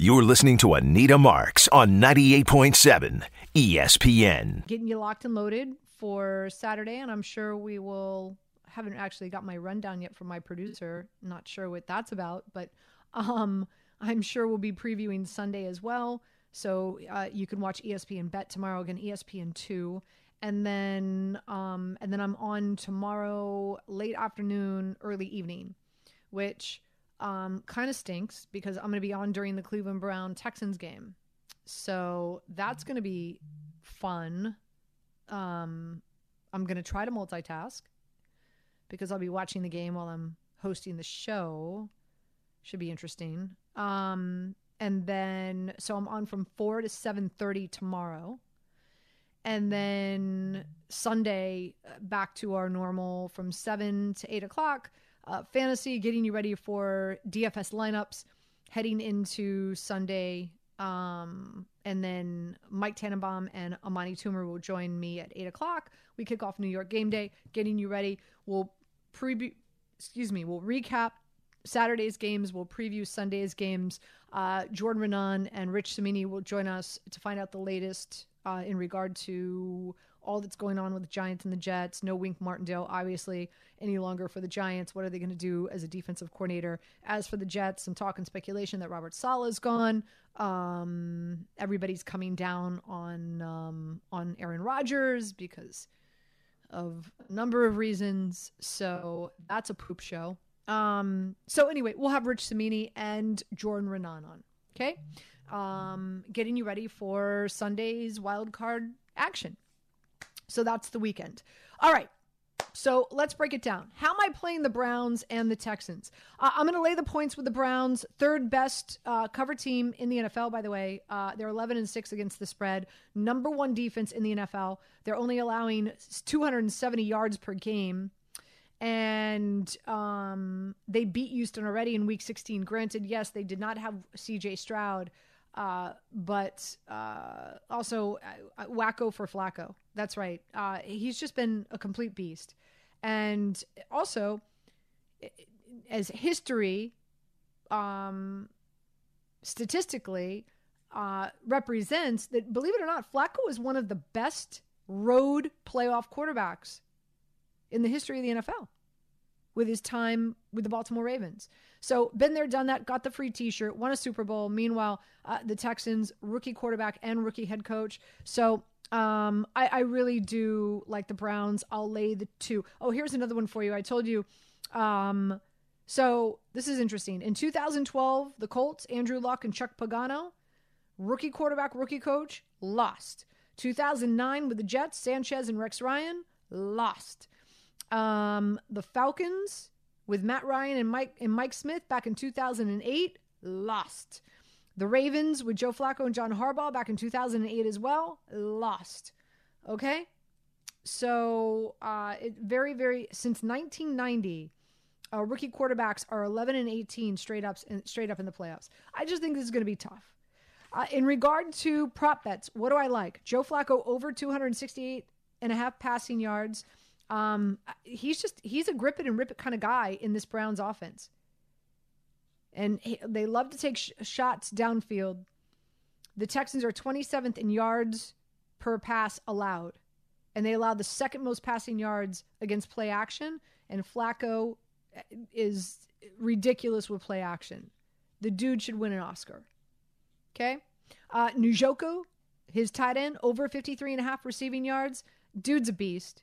You're listening to Anita Marks on 98.7 ESPN. Getting you locked and loaded for Saturday, and I'm sure we will. Haven't actually got my rundown yet from my producer. Not sure what that's about, but um, I'm sure we'll be previewing Sunday as well. So uh, you can watch ESPN Bet tomorrow again, ESPN two, and then um, and then I'm on tomorrow late afternoon, early evening, which um, kind of stinks because I'm going to be on during the Cleveland Brown Texans game. So that's going to be fun. Um, I'm going to try to multitask because I'll be watching the game while I'm hosting the show. Should be interesting. Um, and then so I'm on from 4 to 7:30 tomorrow. And then Sunday uh, back to our normal from 7 to 8 o'clock uh, fantasy, getting you ready for DFS lineups heading into Sunday. Um, and then Mike Tannenbaum and Amani Toomer will join me at eight o'clock. We kick off New York game day, getting you ready. We'll preview, excuse me, we'll recap Saturday's games. We'll preview Sunday's games. Uh, Jordan Raanan and Rich Cimini will join us to find out the latest uh, in regard to all that's going on with the Giants and the Jets. No Wink Martindale, obviously, any longer for the Giants. What are they going to do as a defensive coordinator? As for the Jets, some talk and speculation that Robert Saleh is gone. Um, everybody's coming down on um, on Aaron Rodgers because of a number of reasons. So that's a poop show. Um, so anyway, we'll have Rich Cimini and Jordan Raanan on. Okay. Um, getting you ready for Sunday's wild card action. So that's the weekend. All right. So let's break it down. How am I playing the Browns and the Texans? Uh, I'm going to lay the points with the Browns, third best uh, cover team in the NFL. By the way, uh, they're 11 and six against the spread. Number one defense in the NFL. They're only allowing 270 yards per game, and um, they beat Houston already in Week 16. Granted, yes, they did not have C.J. Stroud, uh, but uh, also uh, wacko for Flacco. That's right. Uh, he's just been a complete beast. And also, as history, um, statistically, uh, represents that, believe it or not, Flacco is one of the best road playoff quarterbacks in the history of the NFL with his time with the Baltimore Ravens. So, been there, done that, got the free t shirt, won a Super Bowl. Meanwhile, uh, the Texans, rookie quarterback and rookie head coach. So, um, I, I, really do like the Browns. I'll lay the two. Oh, here's another one for you. I told you. Um, so, this is interesting. In 2012, the Colts, Andrew Luck and Chuck Pagano, rookie quarterback, rookie coach, lost. 2009 with the Jets, Sanchez and Rex Ryan, lost. Um, the Falcons with Matt Ryan and Mike and Mike Smith back in 2008 lost. The Ravens with Joe Flacco and John Harbaugh back in 2008 as well lost. Okay, so uh, it very very since 1990. Uh, rookie quarterbacks are 11 and 18 straight up straight up in the playoffs. I just think this is going to be tough. Uh, in regard to prop bets, what do I like? Joe Flacco over 268 and a half passing yards. Um, he's just he's a grip it and rip it kind of guy in this Browns offense, and he, they love to take sh- shots downfield. The Texans are 27th in yards per pass allowed, and they allow the second most passing yards against play action. And Flacco eh, is ridiculous with play action. The dude should win an Oscar. Okay, uh, Njoku, his tight end, over 53 and a half receiving yards. Dude's a beast.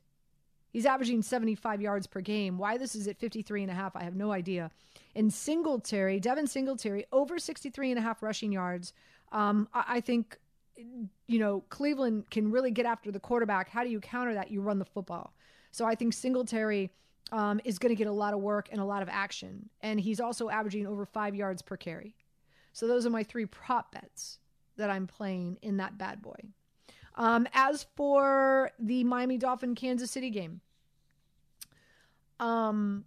He's averaging 75 yards per game. Why this is at 53 and a half, I have no idea. And Singletary, Devin Singletary, over 63 and a half rushing yards. Um, I, I think, you know, Cleveland can really get after the quarterback. How do you counter that? You run the football. So I think Singletary um, is going to get a lot of work and a lot of action. And he's also averaging over five yards per carry. So those are my three prop bets that I'm playing in that bad boy. Um, as for the Miami Dolphin Kansas City game, um,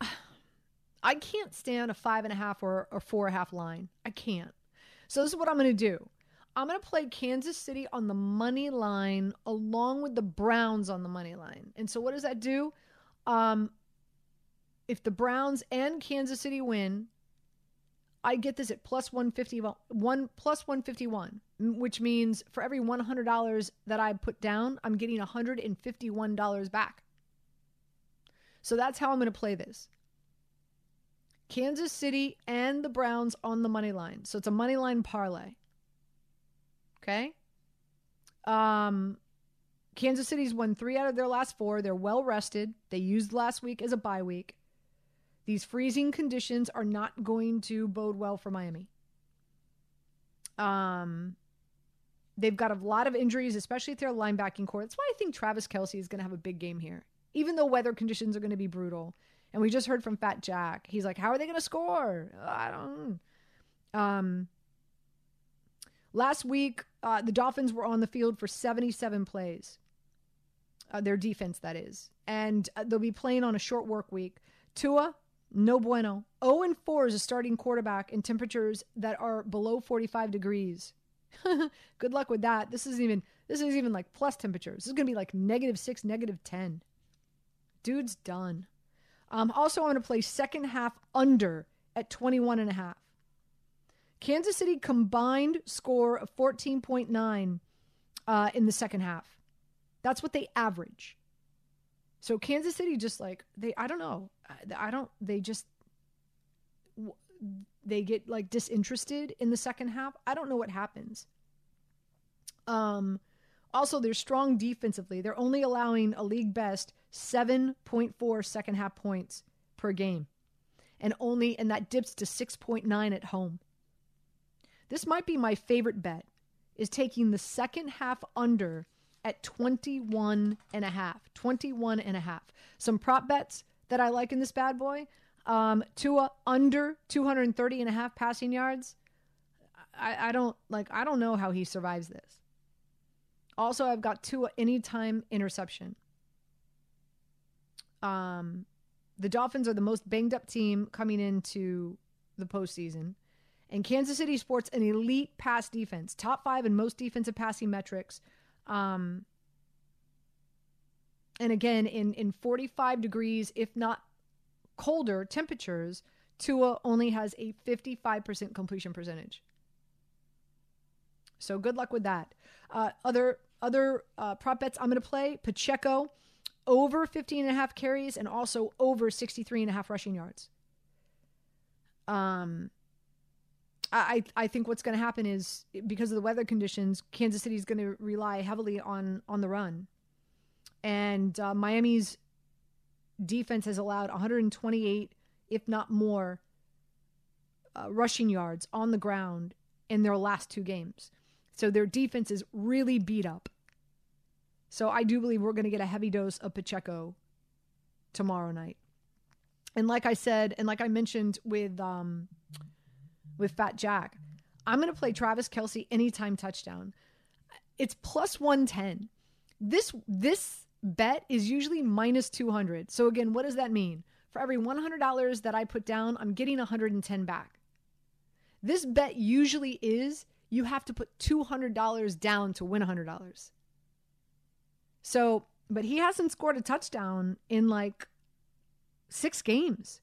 I can't stand a five and a half or, or four and a half line. I can't. So this is what I'm going to do. I'm going to play Kansas City on the money line along with the Browns on the money line. And so what does that do? Um, if the Browns and Kansas City win, I get this at plus 151, one, plus 151, which means for every $100 that I put down, I'm getting $151 back. So that's how I'm going to play this. Kansas City and the Browns on the money line. So it's a money line parlay. Okay? Um Kansas City's won 3 out of their last 4. They're well rested. They used last week as a bye week. These freezing conditions are not going to bode well for Miami. Um, they've got a lot of injuries, especially at their linebacking corps. That's why I think Travis Kelce is going to have a big game here, even though weather conditions are going to be brutal. And we just heard from Fat Jack. He's like, "How are they going to score?" I don't. Um. Last week, uh, the Dolphins were on the field for 77 plays. Uh, their defense, that is, and uh, they'll be playing on a short work week. Tua no bueno. 0 and 4 is a starting quarterback in temperatures that are below 45 degrees. Good luck with that. This isn't even this is even like plus temperatures. This is gonna be like negative six, negative ten. Dude's done. Um, also, I'm gonna play second half under at 21 and a half. Kansas City combined score of 14.9 uh, in the second half. That's what they average. So Kansas City just like they I don't know. I don't they just they get like disinterested in the second half. I don't know what happens. Um also they're strong defensively. They're only allowing a league best 7.4 second half points per game. And only and that dips to 6.9 at home. This might be my favorite bet is taking the second half under at 21 and a half. 21 and a half. Some prop bets that I like in this bad boy. Um, Tua under 230 and a half passing yards. I, I don't like I don't know how he survives this. Also, I've got Tua anytime interception. Um, the Dolphins are the most banged up team coming into the postseason. And Kansas City sports an elite pass defense, top five in most defensive passing metrics. Um, and again, in, in 45 degrees, if not colder temperatures, Tua only has a 55% completion percentage. So good luck with that. Uh, other other uh, prop bets I'm going to play Pacheco over 15 and a half carries and also over 63 and a half rushing yards. Um, I, I think what's going to happen is because of the weather conditions, Kansas City is going to rely heavily on on the run, and uh, Miami's defense has allowed 128, if not more, uh, rushing yards on the ground in their last two games. So their defense is really beat up. So I do believe we're going to get a heavy dose of Pacheco tomorrow night. And like I said, and like I mentioned with um, with Fat Jack. I'm going to play Travis Kelce anytime touchdown. It's plus 110. This this bet is usually minus 200. So again, what does that mean? For every $100 that I put down, I'm getting 110 back. This bet usually is you have to put $200 down to win $100. So, but he hasn't scored a touchdown in like 6 games.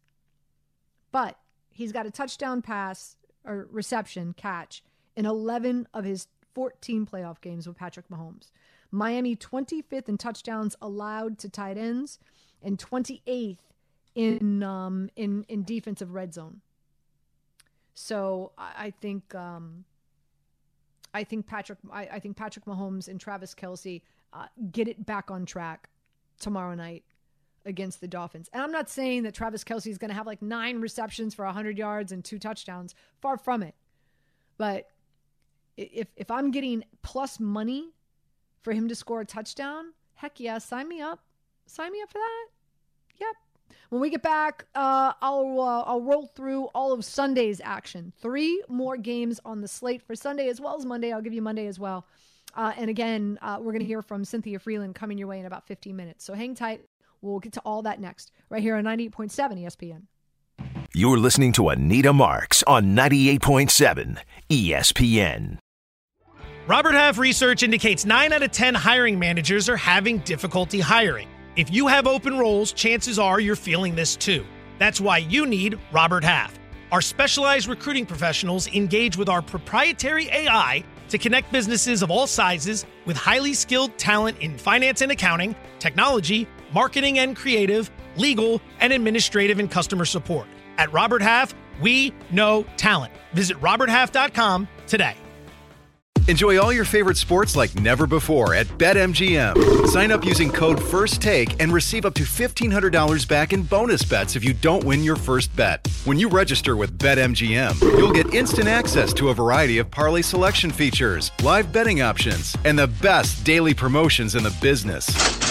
But he's got a touchdown pass or reception catch in 11 of his 14 playoff games with Patrick Mahomes. Miami 25th in touchdowns allowed to tight ends and 28th in um, in in defensive red zone. So I, think um, I think Patrick I, I, think Patrick Mahomes and Travis Kelce uh, get it back on track tomorrow night against the Dolphins. And I'm not saying that Travis Kelce is going to have like nine receptions for 100 yards and two touchdowns. Far from it. But if if I'm getting plus money for him to score a touchdown, heck yeah, sign me up. Sign me up for that. Yep. When we get back, uh, I'll uh, I'll roll through all of Sunday's action. Three more games on the slate for Sunday as well as Monday. I'll give you Monday as well. Uh, and again, uh, we're going to hear from Cynthia Frelund coming your way in about 15 minutes. So hang tight. We'll get to all that next, right here on 98.7 ESPN. You're listening to Anita Marks on 98.7 ESPN. Robert Half research indicates 9 out of 10 hiring managers are having difficulty hiring. If you have open roles, chances are you're feeling this too. That's why you need Robert Half. Our specialized recruiting professionals engage with our proprietary AI to connect businesses of all sizes with highly skilled talent in finance and accounting, technology, marketing and creative, legal, and administrative and customer support. At Robert Half, we know talent. Visit RobertHalf.com today. Enjoy all your favorite sports like never before at BetMGM. Sign up using code FIRSTTAKE and receive up to $1,500 back in bonus bets if you don't win your first bet. When you register with BetMGM, you'll get instant access to a variety of parlay selection features, live betting options, and the best daily promotions in the business.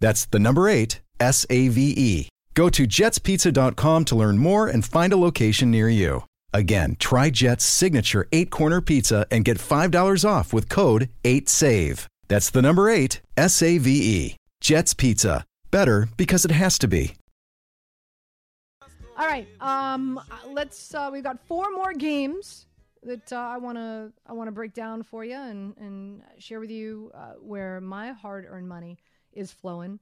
That's the number eight, S A V E. Go to jetspizza.com to learn more and find a location near you. Again, try Jet's signature eight corner pizza and get $5 off with code 8SAVE. That's the number eight, S A V E. Jet's Pizza. Better because it has to be. All right. Um, let's. Uh, we've got four more games that uh, I want to I want to break down for you and and share with you uh, where my hard earned money is flowing.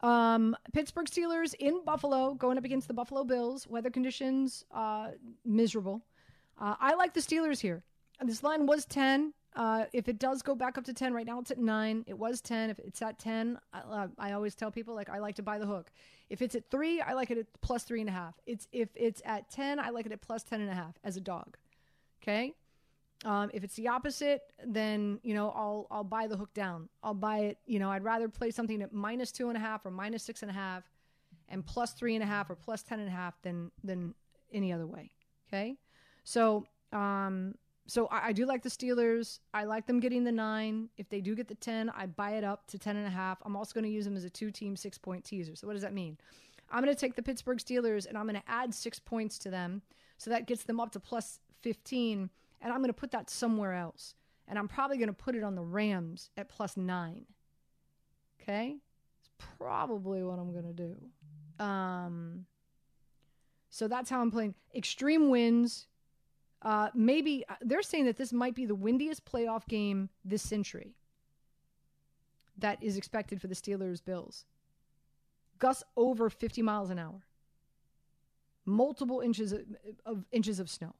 Um, Pittsburgh Steelers in Buffalo going up against the Buffalo Bills. Weather conditions uh, miserable. Uh, I like the Steelers here. This line was 10. Uh, if it does go back up to 10, right now it's at 9. It was 10. If it's at 10, I, uh, I always tell people, like, I like to buy the hook. If it's at 3, I like it at plus 3.5. It's, if it's at 10, I like it at plus 10.5 as a dog. Okay? Um, if it's the opposite, then you know I'll I'll buy the hook down. I'll buy it. You know I'd rather play something at minus two and a half or minus six and a half, and plus three and a half or plus ten and a half than than any other way. Okay, so um, so I, I do like the Steelers. I like them getting the nine. If they do get the ten, I buy it up to ten and a half. I'm also going to use them as a two-team six-point teaser. So what does that mean? I'm going to take the Pittsburgh Steelers and I'm going to add six points to them, so that gets them up to plus fifteen and I'm going to put that somewhere else. And I'm probably going to put it on the Rams at plus nine. Okay? It's probably what I'm going to do. Um, so that's how I'm playing. Extreme winds. Uh, maybe uh, they're saying that this might be the windiest playoff game this century that is expected for the Steelers Bills. Gusts over 50 miles an hour. Multiple inches of, of inches of snow.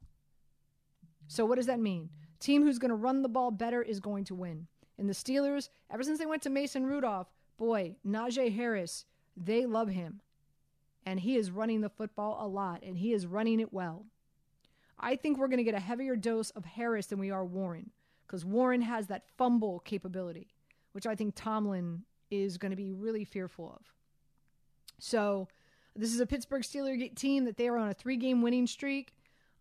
So what does that mean? Team who's going to run the ball better is going to win. And the Steelers, ever since they went to Mason Rudolph, boy, Najee Harris, they love him. And he is running the football a lot, and he is running it well. I think we're going to get a heavier dose of Harris than we are Warren, because Warren has that fumble capability, which I think Tomlin is going to be really fearful of. So, this is a Pittsburgh Steelers team that they are on a three game winning streak.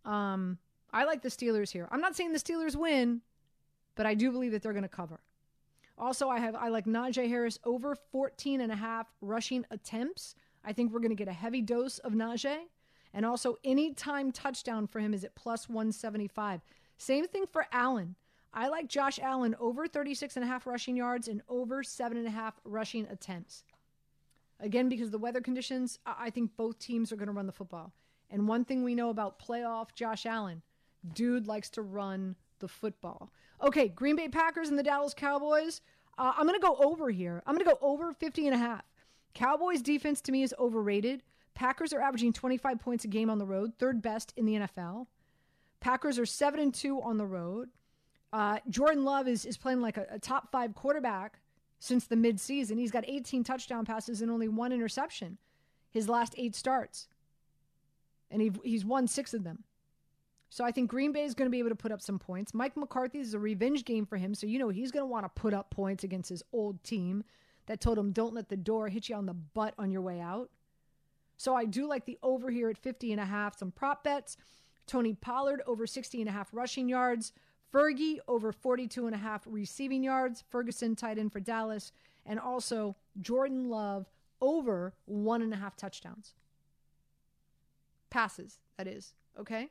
Um, I like the Steelers here. I'm not saying the Steelers win, but I do believe that they're going to cover. Also, I have I like Najee Harris over 14 and a half rushing attempts. I think we're going to get a heavy dose of Najee. And also, any time touchdown for him is at plus 175. Same thing for Allen. I like Josh Allen over 36 and a half rushing yards and over seven and a half rushing attempts. Again, because of the weather conditions, I think both teams are going to run the football. And one thing we know about playoff Josh Allen, Dude likes to run the football. Okay, Green Bay Packers and the Dallas Cowboys. Uh, I'm going to go over here. I'm going to go over 50 and a half. Cowboys defense to me is overrated. Packers are averaging 25 points a game on the road, third best in the NFL. Packers are 7 and 2 on the road. Uh, Jordan Love is, is playing like a, a top five quarterback since the midseason. He's got 18 touchdown passes and only one interception his last eight starts. And he, he's won six of them. So I think Green Bay is going to be able to put up some points. Mike McCarthy is a revenge game for him. So, you know, he's going to want to put up points against his old team that told him, don't let the door hit you on the butt on your way out. So I do like the over here at 50 and a half. Some prop bets. Tony Pollard over 60 and a half rushing yards. Fergie over 42 and a half receiving yards. Ferguson tight end for Dallas. And also Jordan Love over one and a half touchdowns. Passes, that is. Okay.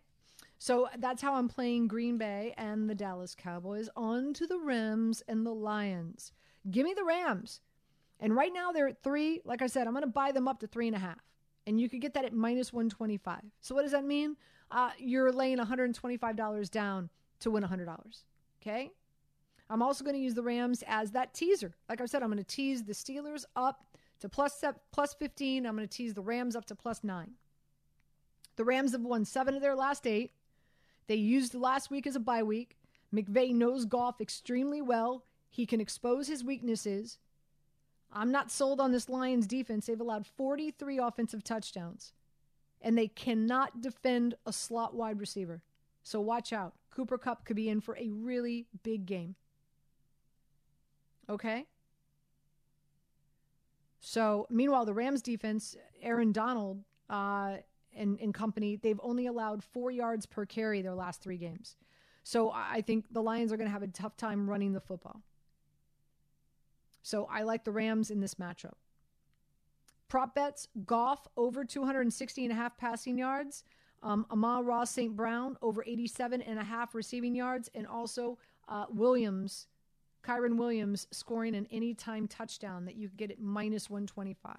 So that's how I'm playing Green Bay and the Dallas Cowboys. On to the Rams and the Lions. Give me the Rams. And right now they're at three. Like I said, I'm going to buy them up to three and a half. And you could get that at minus 125. So what does that mean? Uh, you're laying $125 down to win $100. Okay. I'm also going to use the Rams as that teaser. Like I said, I'm going to tease the Steelers up to plus, plus 15. I'm going to tease the Rams up to plus nine. The Rams have won seven of their last eight. They used last week as a bye week. McVay knows Goff extremely well. He can expose his weaknesses. I'm not sold on this Lions defense. They've allowed 43 offensive touchdowns, and they cannot defend a slot wide receiver. So watch out. Cooper Kupp could be in for a really big game. Okay? So, meanwhile, the Rams defense, Aaron Donald, uh, and, and company, they've only allowed four yards per carry their last three games. So I think the Lions are going to have a tough time running the football. So I like the Rams in this matchup. Prop bets Goff over 260 and a half passing yards. Um, Amon-Ra St. Brown over 87 and a half receiving yards. And also uh, Williams, Kyren Williams scoring an anytime touchdown that you get at minus 125.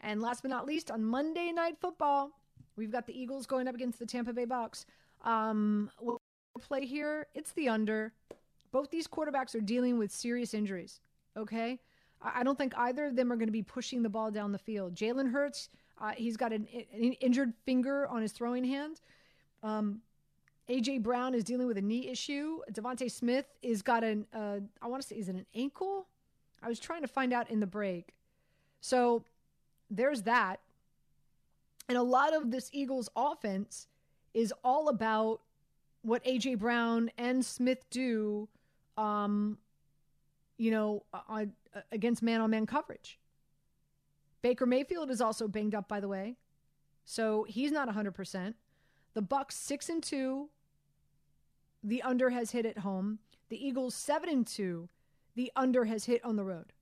And last but not least, on Monday Night Football, we've got the Eagles going up against the Tampa Bay Bucks. Um, we'll play here. It's the under. Both these quarterbacks are dealing with serious injuries. Okay, I don't think either of them are going to be pushing the ball down the field. Jalen Hurts, uh, he's got an, an, injured finger on his throwing hand. Um, AJ Brown is dealing with a knee issue. DeVonta Smith is got an uh, I want to say is it an ankle? I was trying to find out in the break. So there's that. And a lot of this Eagles offense is all about what AJ Brown and Smith do, um, you know, on, against man on man coverage. Baker Mayfield is also banged up, by the way, so he's not 100%. The Bucks six and two. The under has hit at home. The Eagles seven and two. The under has hit on the road.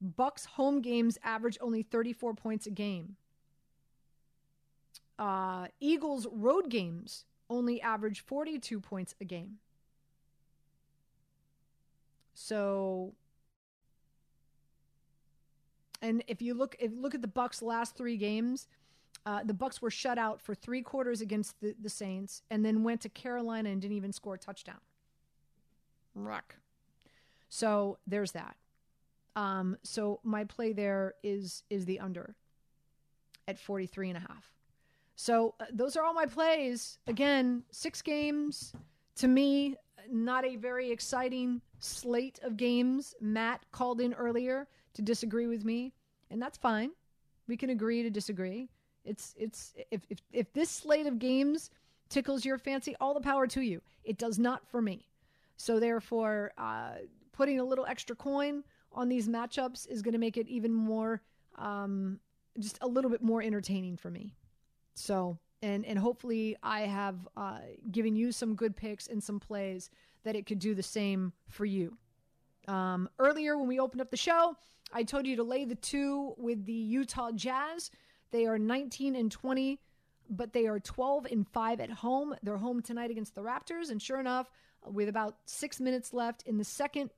Bucks home games average only 34 points a game. Uh, Eagles road games only average 42 points a game. So and if you look if you look at the Bucks last 3 games, uh, the Bucks were shut out for 3 quarters against the, the Saints and then went to Carolina and didn't even score a touchdown. Ruck. So there's that. Um, so my play there is is the under at 43 and a half. So uh, those are all my plays. Again, six games to me, not a very exciting slate of games. Matt called in earlier to disagree with me, and that's fine. We can agree to disagree. It's it's if if, if this slate of games tickles your fancy, all the power to you. It does not for me. So therefore, uh, putting a little extra coin on these matchups is going to make it even more, um, just a little bit more entertaining for me. So, and and hopefully I have uh, given you some good picks and some plays that it could do the same for you. Um, earlier when we opened up the show, I told you to lay the two with the Utah Jazz. They are 19 and 20, but they are 12 and 5 at home. They're home tonight against the Raptors, and sure enough, with about six minutes left in the second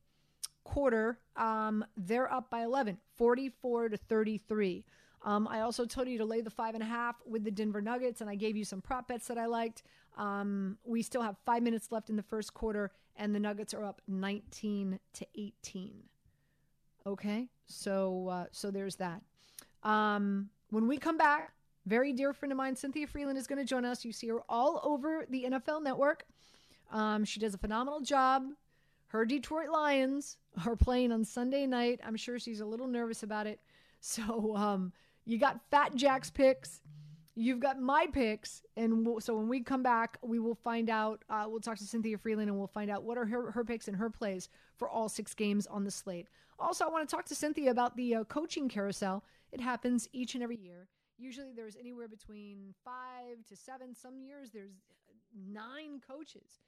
quarter, um, they're up by 11, 44 to 33. Um, I also told you to lay the five and a half with the Denver Nuggets, and I gave you some prop bets that I liked. Um, we still have five minutes left in the first quarter, and the Nuggets are up 19 to 18. Okay, so uh, so there's that. Um, when we come back, very dear friend of mine, Cynthia Frelund, is going to join us. You see her all over the NFL Network. Um, she does a phenomenal job her Detroit Lions are playing on Sunday night. I'm sure she's a little nervous about it. So um, you got Fat Jack's picks. you've got my picks, and we'll, so when we come back, we will find out. Uh, we'll talk to Cynthia Frelund and we'll find out what are her, her picks and her plays for all six games on the slate. Also, I want to talk to Cynthia about the uh, coaching carousel. It happens each and every year. Usually, there's anywhere between five to seven. Some years, there's nine coaches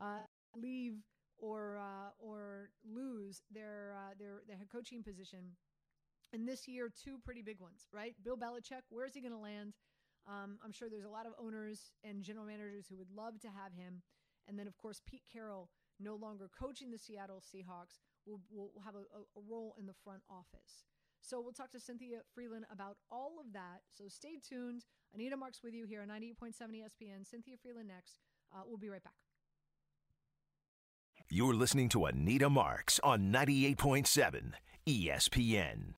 uh, leave or uh, or lose their uh, their their head coaching position. And this year, two pretty big ones, right? Bill Belichick, where's he going to land? Um, I'm sure there's a lot of owners and general managers who would love to have him. And then, of course, Pete Carroll, no longer coaching the Seattle Seahawks, will, will have a, a role in the front office. So we'll talk to Cynthia Frelund about all of that. So stay tuned. Anita Marks with you here on 98.7 ESPN. Cynthia Frelund next. Uh, we'll be right back. You're listening to Anita Marks on 98.7 ESPN.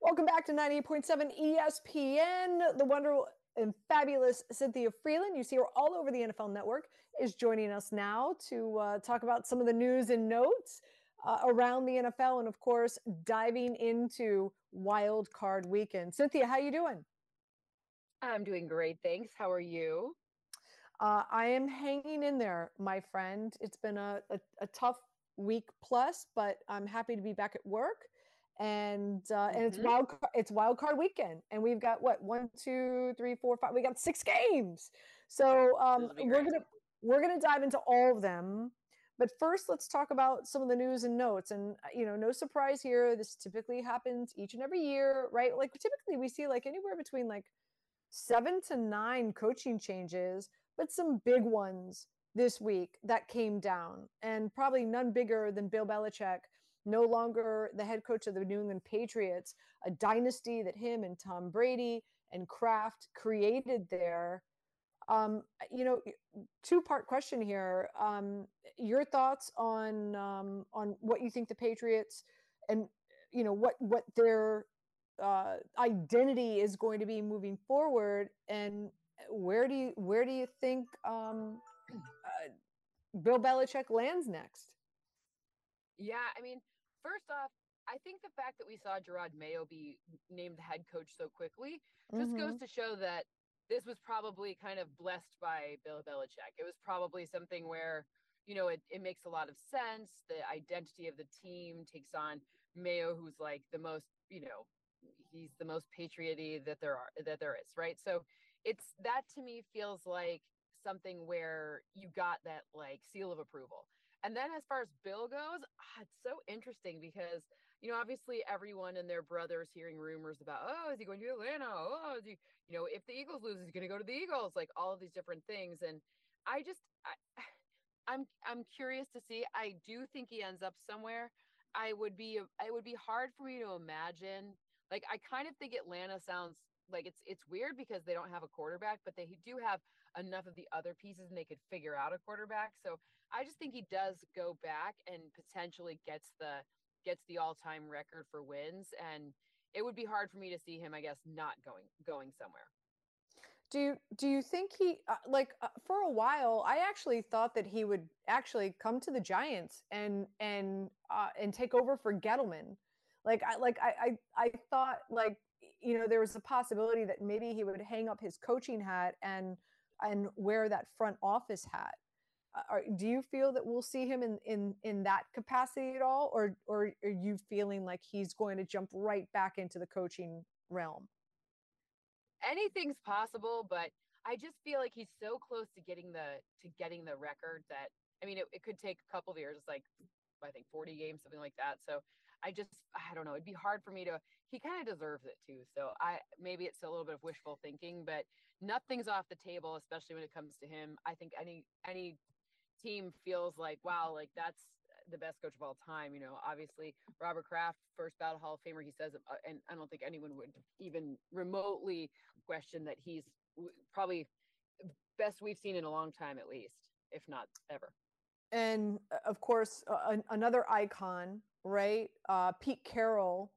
Welcome back to 98.7 ESPN. The wonderful and fabulous Cynthia Frelund, you see her all over the NFL network, is joining us now to uh, talk about some of the news and notes uh, around the NFL and, of course, diving into wild card weekend. Cynthia, how are you doing? I'm doing great, thanks. How are you? Uh, I am hanging in there, my friend. It's been a, a, a, tough week plus, but I'm happy to be back at work and uh, mm-hmm. and it's mm-hmm. wild it's wild card weekend, and we've got what one, two, three, four, five. We got six games, so um, we're gonna we're gonna dive into all of them. But first, let's talk about some of the news and notes. And uh, you know, no surprise here. This typically happens each and every year, right? Like typically we see like anywhere between like seven to nine coaching changes, but some big ones this week that came down, and probably none bigger than Bill Belichick no longer the head coach of the New England Patriots, a dynasty that him and Tom Brady and Kraft created there. Um, you know, two part question here. Um, your thoughts on um, on what you think the Patriots and you know what what their uh, identity is going to be moving forward, and where do you where do you think um, uh, Bill Belichick lands next? Yeah, I mean, first off, I think the fact that we saw Jerod Mayo be named the head coach so quickly just mm-hmm. goes to show that this was probably kind of blessed by Bill Belichick. It was probably something where, you know, it, it makes a lot of sense. The identity of the team takes on Mayo, who's like the most, you know, he's the most patrioty that there are that there is, right? So it's that to me feels like something where you got that like seal of approval. And then as far as Bill goes, ah, it's so interesting because, you know, obviously everyone and their brothers hearing rumors about, oh, is he going to Atlanta? Oh, is he, you know, if the Eagles lose, he's going to go to the Eagles, like all of these different things. And I just, I, I'm, I'm curious to see. I do think he ends up somewhere. I would be, it would be hard for me to imagine. Like, I kind of think Atlanta sounds like it's it's weird because they don't have a quarterback, but they do have enough of the other pieces and they could figure out a quarterback. So I just think he does go back and potentially gets the gets the all-time record for wins and it would be hard for me to see him I guess not going going somewhere. Do you do you think he uh, like uh, for a while I actually thought that he would actually come to the Giants and and uh, and take over for Gettleman. Like I like I, I I thought like you know there was a possibility that maybe he would hang up his coaching hat and and wear that front office hat. Uh, do you feel that we'll see him in, in in that capacity at all? Or or are you feeling like he's going to jump right back into the coaching realm? Anything's possible but i just feel like he's so close to getting the to getting the record that i mean it, it could take a couple of years like i think 40 games something like that. So i just i don't know it'd be hard for me to he kind of deserves it too so i maybe it's a little bit of wishful thinking but nothing's off the table especially when it comes to him i think any any team feels like, wow, like that's the best coach of all time. You know, obviously Robert Kraft, first ballot Hall of Famer, he says, uh, and I don't think anyone would even remotely question that he's probably best we've seen in a long time, at least, if not ever. And uh, of course, uh, another icon, right? Uh, Pete Carroll.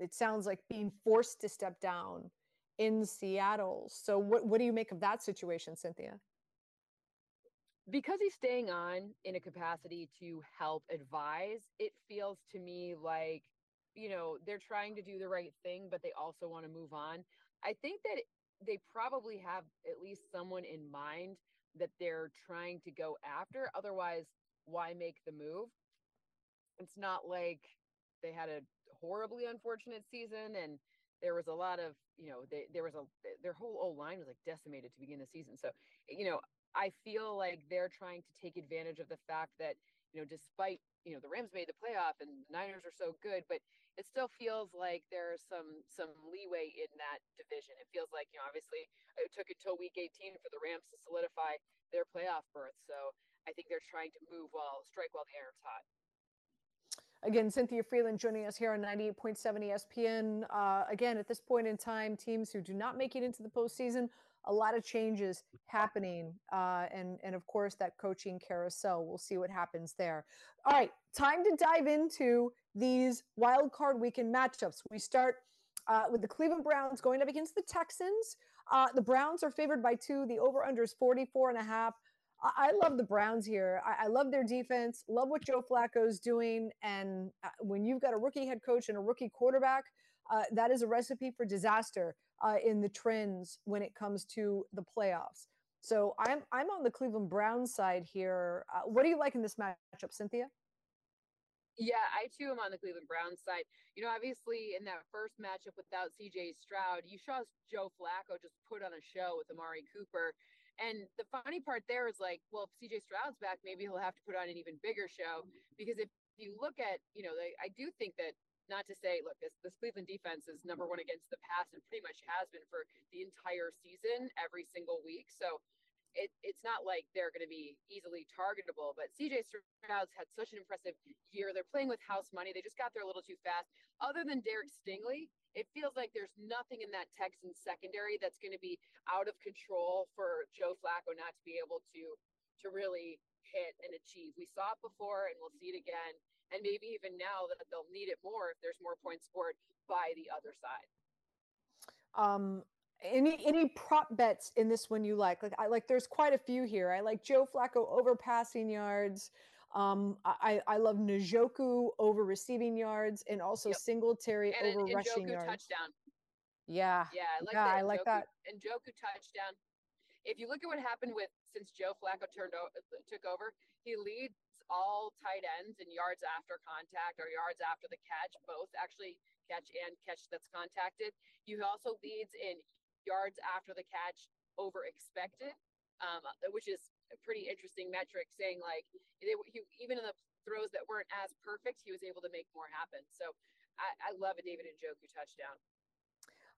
It sounds like being forced to step down in Seattle. So, what what do you make of that situation, Cynthia? because he's staying on in a capacity to help advise, it feels to me like, you know, they're trying to do the right thing, but they also want to move on. I think that they probably have at least someone in mind that they're trying to go after. Otherwise, why make the move? It's not like they had a horribly unfortunate season and there was a lot of, you know, they, there was a, their whole old line was like decimated to begin the season. So, you know, I feel like they're trying to take advantage of the fact that, you know, despite, you know, the Rams made the playoff and the Niners are so good, but it still feels like there's some some leeway in that division. It feels like, you know, obviously it took until week 18 for the Rams to solidify their playoff berth. So I think they're trying to move while strike while the iron's hot. Again, Cynthia Frelund joining us here on 98.7 ESPN. Uh, again, at this point in time, teams who do not make it into the postseason, a lot of changes happening. Uh, and, and of course, that coaching carousel. We'll see what happens there. All right, time to dive into these wild card weekend matchups. We start uh, with the Cleveland Browns going up against the Texans. Uh, the Browns are favored by two. The over under is 44 and a half. I, love the Browns here. I, I, love their defense, love what Joe Flacco is doing. And uh, when you've got a rookie head coach and a rookie quarterback, uh, that is a recipe for disaster uh, in the trends when it comes to the playoffs. So I'm I'm on the Cleveland Browns side here. Uh, what do you like in this matchup, Cynthia? Yeah, I too am on the Cleveland Browns side. You know, obviously in that first matchup without CJ Stroud, you saw Joe Flacco just put on a show with Amari Cooper. And the funny part there is like, well, if CJ Stroud's back, maybe he'll have to put on an even bigger show. Because if you look at, you know, they, I do think that not to say, look, this this Cleveland defense is number one against the pass and pretty much has been for the entire season, every single week. So it, it's not like they're going to be easily targetable. But CJ Stroud's had such an impressive year. They're playing with house money. They just got there a little too fast. Other than Derek Stingley, it feels like there's nothing in that Texans secondary that's going to be out of control for Joe Flacco not to be able to to really hit and achieve. We saw it before, and we'll see it again. And maybe even now that they'll need it more if there's more points scored by the other side. Um, any any prop bets in this one you like? Like I like there's quite a few here. I like Joe Flacco over passing yards. Um, I I love Njoku over receiving yards and also yep. Singletary and over rushing yards. touchdown. Yeah. Yeah, I like yeah, that. I like Njoku, that. And Njoku touchdown. If you look at what happened with since Joe Flacco turned over, took over, he leads all tight ends and yards after contact or yards after the catch, both actually catch and catch that's contacted. He also leads in yards after the catch over expected, um, which is a pretty interesting metric saying like they, he, even in the throws that weren't as perfect, he was able to make more happen. So I, I love a David Njoku touchdown.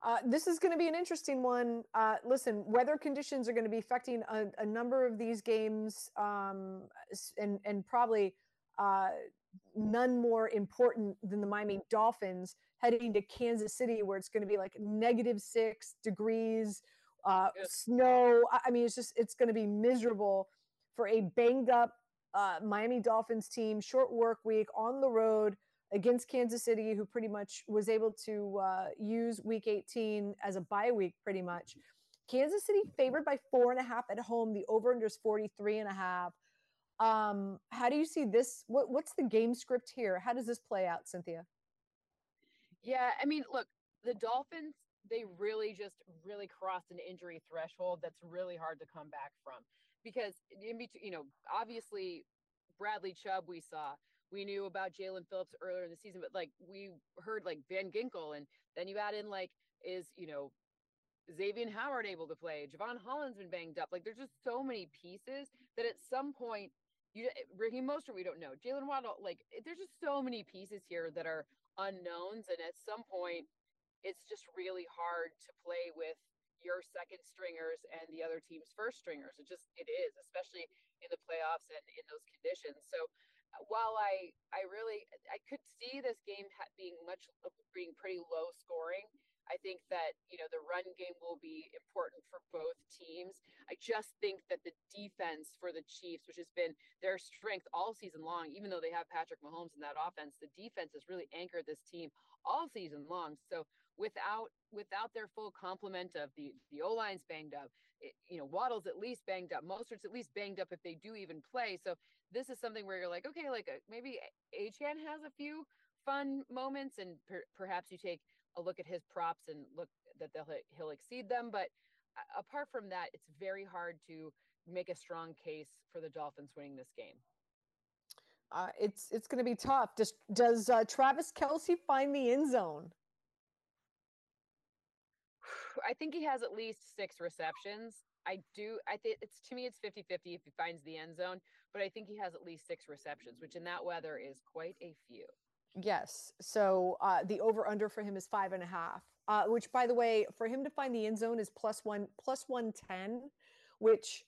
Uh, this is going to be an interesting one. Uh, listen, weather conditions are going to be affecting a, a number of these games, um, and and probably uh, none more important than the Miami Dolphins heading to Kansas City, where it's going to be like negative six degrees, uh, snow. I mean, it's just it's going to be miserable for a banged up uh, Miami Dolphins team. Short work week on the road against Kansas City, who pretty much was able to uh, use Week 18 as a bye week, pretty much. Kansas City favored by four and a half at home. The over under is 43 and a half. Um, how do you see this? What, what's the game script here? How does this play out, Cynthia? Yeah, I mean, look, the Dolphins, they really just really crossed an injury threshold that's really hard to come back from because in between, you know, obviously Bradley Chubb we saw. We knew about Jaelan Phillips earlier in the season, but like we heard like Van Ginkel, and then you add in like is you know Xavier Howard able to play? Jevon Holland's been banged up. Like there's just so many pieces that at some point you eh, Raheem Mostert we don't know. Jaylen Waddle like there's just so many pieces here that are unknowns. And at some point, it's just really hard to play with your second stringers and the other team's first stringers. It just it is, especially in the playoffs and in those conditions. So while I I really I could see this game being much being pretty low scoring, I think that, you know, the run game will be important for both teams. I just think that the defense for the Chiefs, which has been their strength all season long, even though they have Patrick Mahomes in that offense, the defense has really anchored this team all season long. So without without their full complement of the the O line's banged up, it, you know, Waddle's at least banged up, Mostert's at least banged up if they do even play. So this is something where you're like, okay, like a, uh, maybe Achane has a few fun moments, and per, perhaps you take a look at his props and look that they'll he'll exceed them. But apart from that, it's very hard to make a strong case for the Dolphins winning this game. Uh, it's it's going to be tough. Does does uh, Travis Kelce find the end zone? I think he has at least six receptions. I do. I think it's to me, it's 50 50 if he finds the end zone, but I think he has at least six receptions, which in that weather is quite a few. Yes. So uh, the over under for him is five and a half, uh, which by the way, for him to find the end zone is plus one, plus 110, which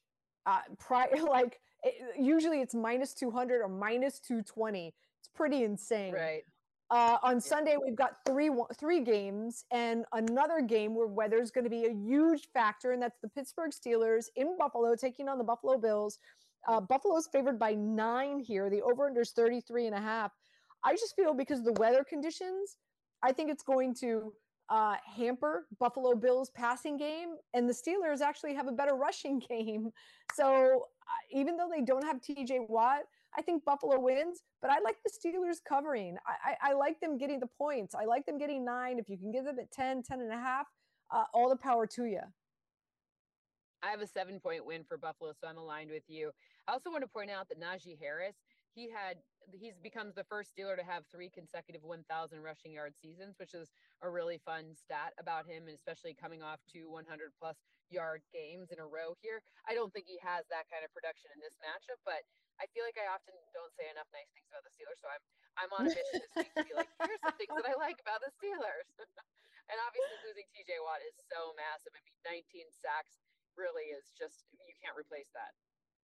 uh, pri- like it, usually it's minus 200 or minus 220. It's pretty insane. Right. Uh, on Sunday, we've got three three games and another game where weather is going to be a huge factor, and that's the Pittsburgh Steelers in Buffalo taking on the Buffalo Bills. Uh, Buffalo's favored by nine here. The over-under is 33 and a half. I just feel because of the weather conditions, I think it's going to uh, hamper Buffalo Bills passing game, and the Steelers actually have a better rushing game. So uh, even though they don't have TJ Watt, I think Buffalo wins, but I like the Steelers covering. I, I, I, like them getting the points. I like them getting nine. If you can give them at 10, 10 and a half, uh, all the power to you. I have a seven point win for Buffalo, so I'm aligned with you. I also want to point out that Najee Harris, he had he's becomes the first Steeler to have three consecutive 1,000 rushing yard seasons, which is a really fun stat about him, and especially coming off two 100 plus yard games in a row here. I don't think he has that kind of production in this matchup, but I feel like I often don't say enough nice things about the Steelers, so I'm I'm on a mission this week to be like, here's some things that I like about the Steelers. and obviously, losing T.J. Watt is so massive. I mean, 19 sacks really is just you can't replace that.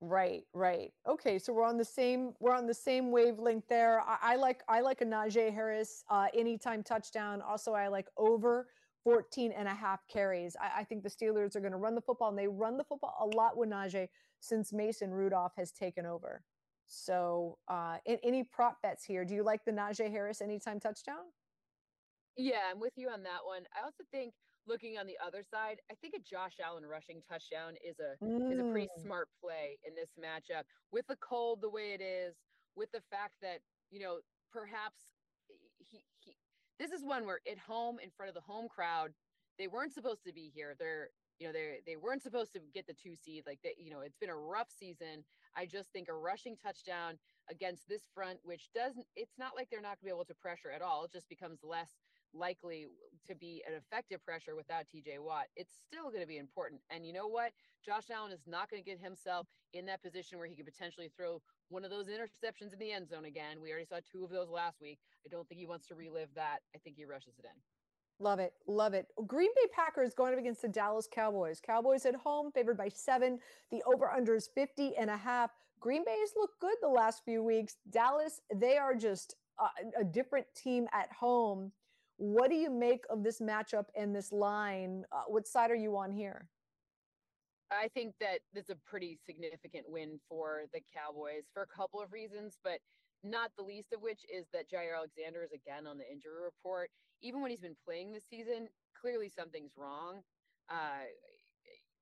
Right, right. Okay, so we're on the same we're on the same wavelength there. I, I like I like a Najee Harris uh, anytime touchdown. Also, I like over 14 and a half carries. I, I think the Steelers are going to run the football, and they run the football a lot with Najee since Mason Rudolph has taken over. So, uh, in, any prop bets here? Do you like the Najee Harris anytime touchdown? Yeah, I'm with you on that one. I also think looking on the other side, I think a Josh Allen rushing touchdown is a mm. is a pretty mm. smart play in this matchup. With the cold the way it is, with the fact that you know perhaps he, he this is one where at home in front of the home crowd, they weren't supposed to be here. They're you know they they weren't supposed to get the two seed like that you know it's been a rough season i just think a rushing touchdown against this front which doesn't it's not like they're not going to be able to pressure at all it just becomes less likely to be an effective pressure without TJ Watt. It's still going to be important. And you know what? Josh Allen is not going to get himself in that position where he could potentially throw one of those interceptions in the end zone again. We already saw two of those last week. I don't think he wants to relive that. I think he rushes it in. Love it. Love it. Green Bay Packers going up against the Dallas Cowboys. Cowboys at home, favored by seven. The over under is 50 and a half. Green Bay's looked good the last few weeks. Dallas, they are just a, a different team at home. What do you make of this matchup and this line? Uh, what side are you on here? I think that it's a pretty significant win for the Cowboys for a couple of reasons, but not the least of which is that Jaire Alexander is again on the injury report even when he's been playing this season, clearly something's wrong. Uh,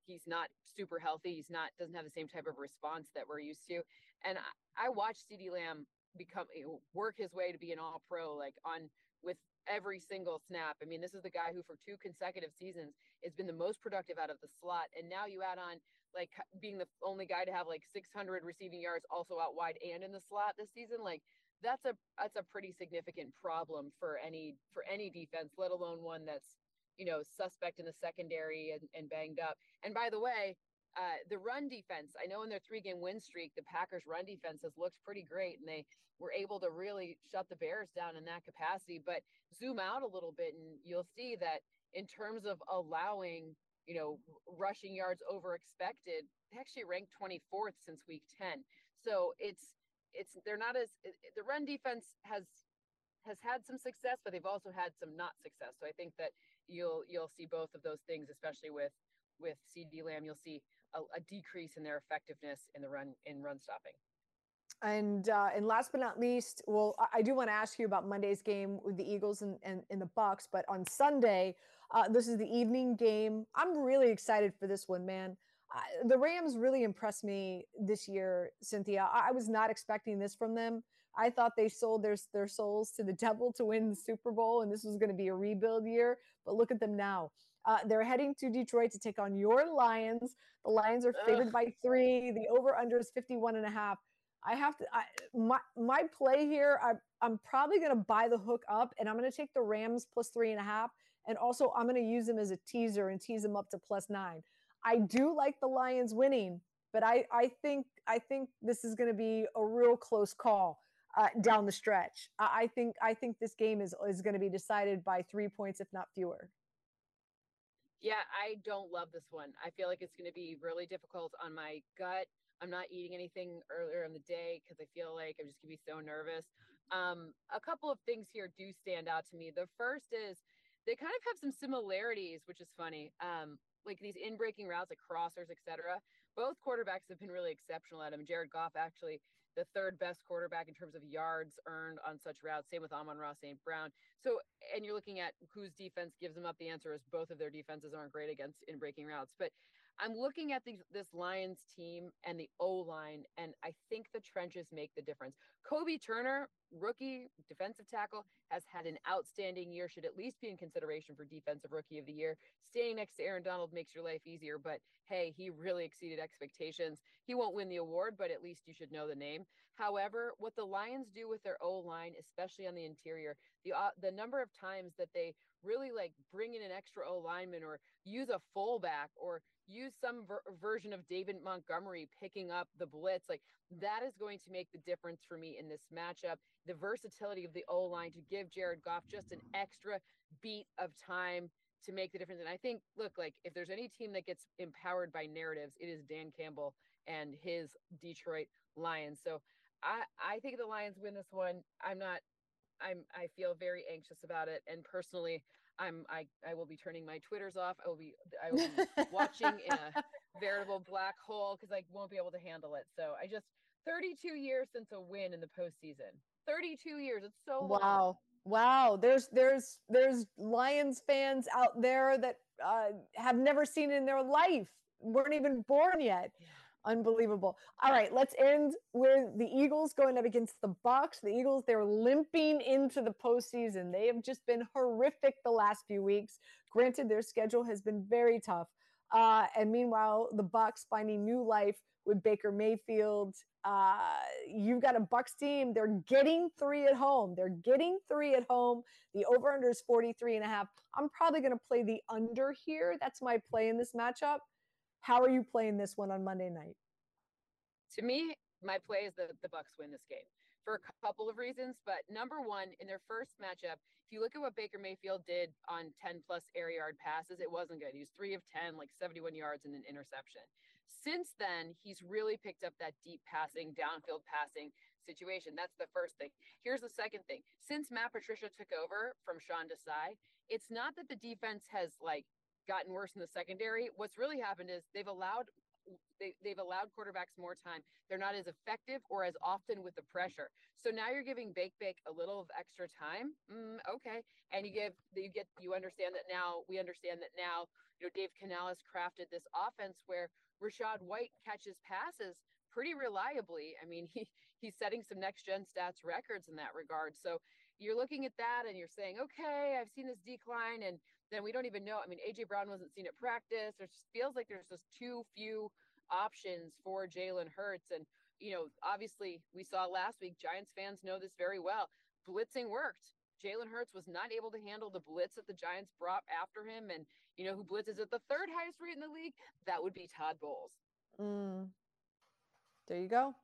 he's not super healthy. He's not doesn't have the same type of response that we're used to. And I, I watched CeeDee Lamb become work his way to be an All Pro, like on with every single snap. I mean, this is the guy who for two consecutive seasons has been the most productive out of the slot, and now you add on like being the only guy to have like 600 receiving yards also out wide and in the slot this season. Like that's a that's a pretty significant problem for any for any defense, let alone one that's you know suspect in the secondary and, and banged up. And by the way, uh, the run defense, I know in their three game win streak, the Packers run defense has looked pretty great and they were able to really shut the Bears down in that capacity. But zoom out a little bit and you'll see that in terms of allowing, you know, rushing yards over expected, they actually ranked 24th since week 10. So it's it's they're not as the run defense has has had some success, but they've also had some not success. So I think that you'll you'll see both of those things, especially with with CeeDee Lamb. You'll see a, a decrease in their effectiveness in the run in run stopping. And uh, and last but not least, well, I, do want to ask you about Monday's game with the Eagles and, and, and the Bucs, but on Sunday, uh, this is the evening game. I'm really excited for this one, man. the Rams really impressed me this year, Cynthia. I, I was not expecting this from them. I thought they sold their their souls to the devil to win the Super Bowl, and this was going to be a rebuild year. But look at them now. Uh, they're heading to Detroit to take on your Lions. The Lions are favored Ugh. by three. The over under is 51 and a half. I have to, I, my, my play here, I, I'm probably going to buy the hook up and I'm going to take the Rams plus three and a half. And also, I'm going to use them as a teaser and tease them up to plus nine. I do like the Lions winning, but I, I think I think this is going to be a real close call uh, down the stretch. I, I think I think this game is is going to be decided by three points, if not fewer. Yeah, I don't love this one. I feel like it's going to be really difficult on my gut. I'm not eating anything earlier in the day because I feel like I'm just going to be so nervous. Um, a couple of things here do stand out to me. The first is they kind of have some similarities, which is funny. Um, like these in breaking routes, like crossers, etc. Both quarterbacks have been really exceptional at them. Jared Goff actually the third best quarterback in terms of yards earned on such routes. Same with Amon-Ra St. Brown. So, and you're looking at whose defense gives them up. The answer is both of their defenses aren't great against in breaking routes. But I'm looking at these, this Lions team and the O line, and I think the trenches make the difference. Kobie Turner, rookie defensive tackle, has had an outstanding year, should at least be in consideration for defensive rookie of the year. Staying next to Aaron Donald makes your life easier, but hey, he really exceeded expectations. He won't win the award, but at least you should know the name. However, what the Lions do with their O line, especially on the interior, the uh, the number of times that they really like bring in an extra O lineman or use a fullback or use some ver- version of David Montgomery picking up the blitz. Like that is going to make the difference for me in this matchup. The versatility of the O line to give Jared Goff just an extra beat of time to make the difference. And I think, look, like if there's any team that gets empowered by narratives, it is Dan Campbell and his Detroit Lions. So I I think the Lions win this one. I'm not. I'm I feel very anxious about it, and personally, I'm I I will be turning my Twitters off. I will be I will be watching in a veritable black hole because I won't be able to handle it. So I just 32 years since a win in the postseason. 32 years. It's so wow. Long. Wow. There's there's there's Lions fans out there that uh, have never seen it in their life. weren't even born yet. Yeah. Unbelievable. All right, let's end with the Eagles going up against the Bucs. The Eagles, they're limping into the postseason. They have just been horrific the last few weeks. Granted, their schedule has been very tough. Uh, and meanwhile, the Bucs finding new life with Baker Mayfield. Uh, you've got a Bucs team. They're getting three at home. They're getting three at home. The over under is 43 and a half. I'm probably going to play the under here. That's my play in this matchup. How are you playing this one on Monday night? To me, my play is the the Bucs win this game for a couple of reasons. But number one, in their first matchup, if you look at what Baker Mayfield did on 10 plus air yard passes, it wasn't good. He was three of 10, like 71 yards and an interception. Since then, he's really picked up that deep passing, downfield passing situation. That's the first thing. Here's the second thing. Since Matt Patricia took over from Sean Desai, it's not that the defense has like gotten worse in the secondary. What's really happened is they've allowed they, they've allowed quarterbacks more time. They're not as effective or as often with the pressure. So now you're giving Bake Bake a little of extra time. Mm, okay, and you give you get you understand that now. We understand that now. You know, Dave Canales crafted this offense where Rachaad White catches passes pretty reliably. I mean, he he's setting some next gen stats records in that regard. So you're looking at that and you're saying, okay, I've seen this decline and then we don't even know. I mean, AJ Brown wasn't seen at practice. It just feels like there's just too few options for Jalen Hurts. And, you know, obviously we saw last week, Giants fans know this very well. Blitzing worked. Jalen Hurts was not able to handle the blitz that the Giants brought after him. And, you know, who blitzes at the third highest rate in the league? That would be Todd Bowles. Mm. There you go.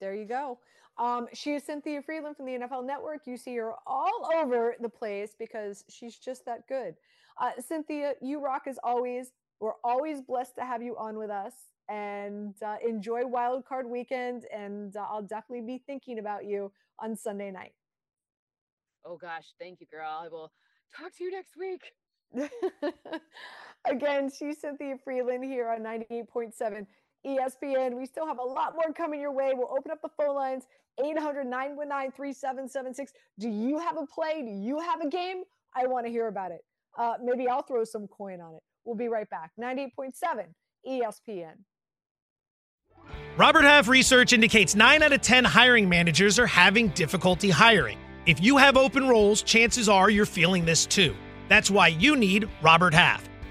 There you go. Um, she is Cynthia Frelund from the NFL Network. You see her all over the place because she's just that good. Uh, Cynthia, you rock as always. We're always blessed to have you on with us and uh, enjoy Wild Card Weekend. And uh, I'll definitely be thinking about you on Sunday night. Oh, gosh. Thank you, girl. I will talk to you next week. Again, she's Cynthia Frelund here on 98.7 ESPN. We still have a lot more coming your way. We'll open up the phone lines 800 919 3776. Do you have a play? Do you have a game? I want to hear about it. Uh, maybe I'll throw some coin on it. We'll be right back. 98.7 ESPN. Robert Half research indicates 9 out of 10 hiring managers are having difficulty hiring. If you have open roles, chances are you're feeling this too. That's why you need Robert Half.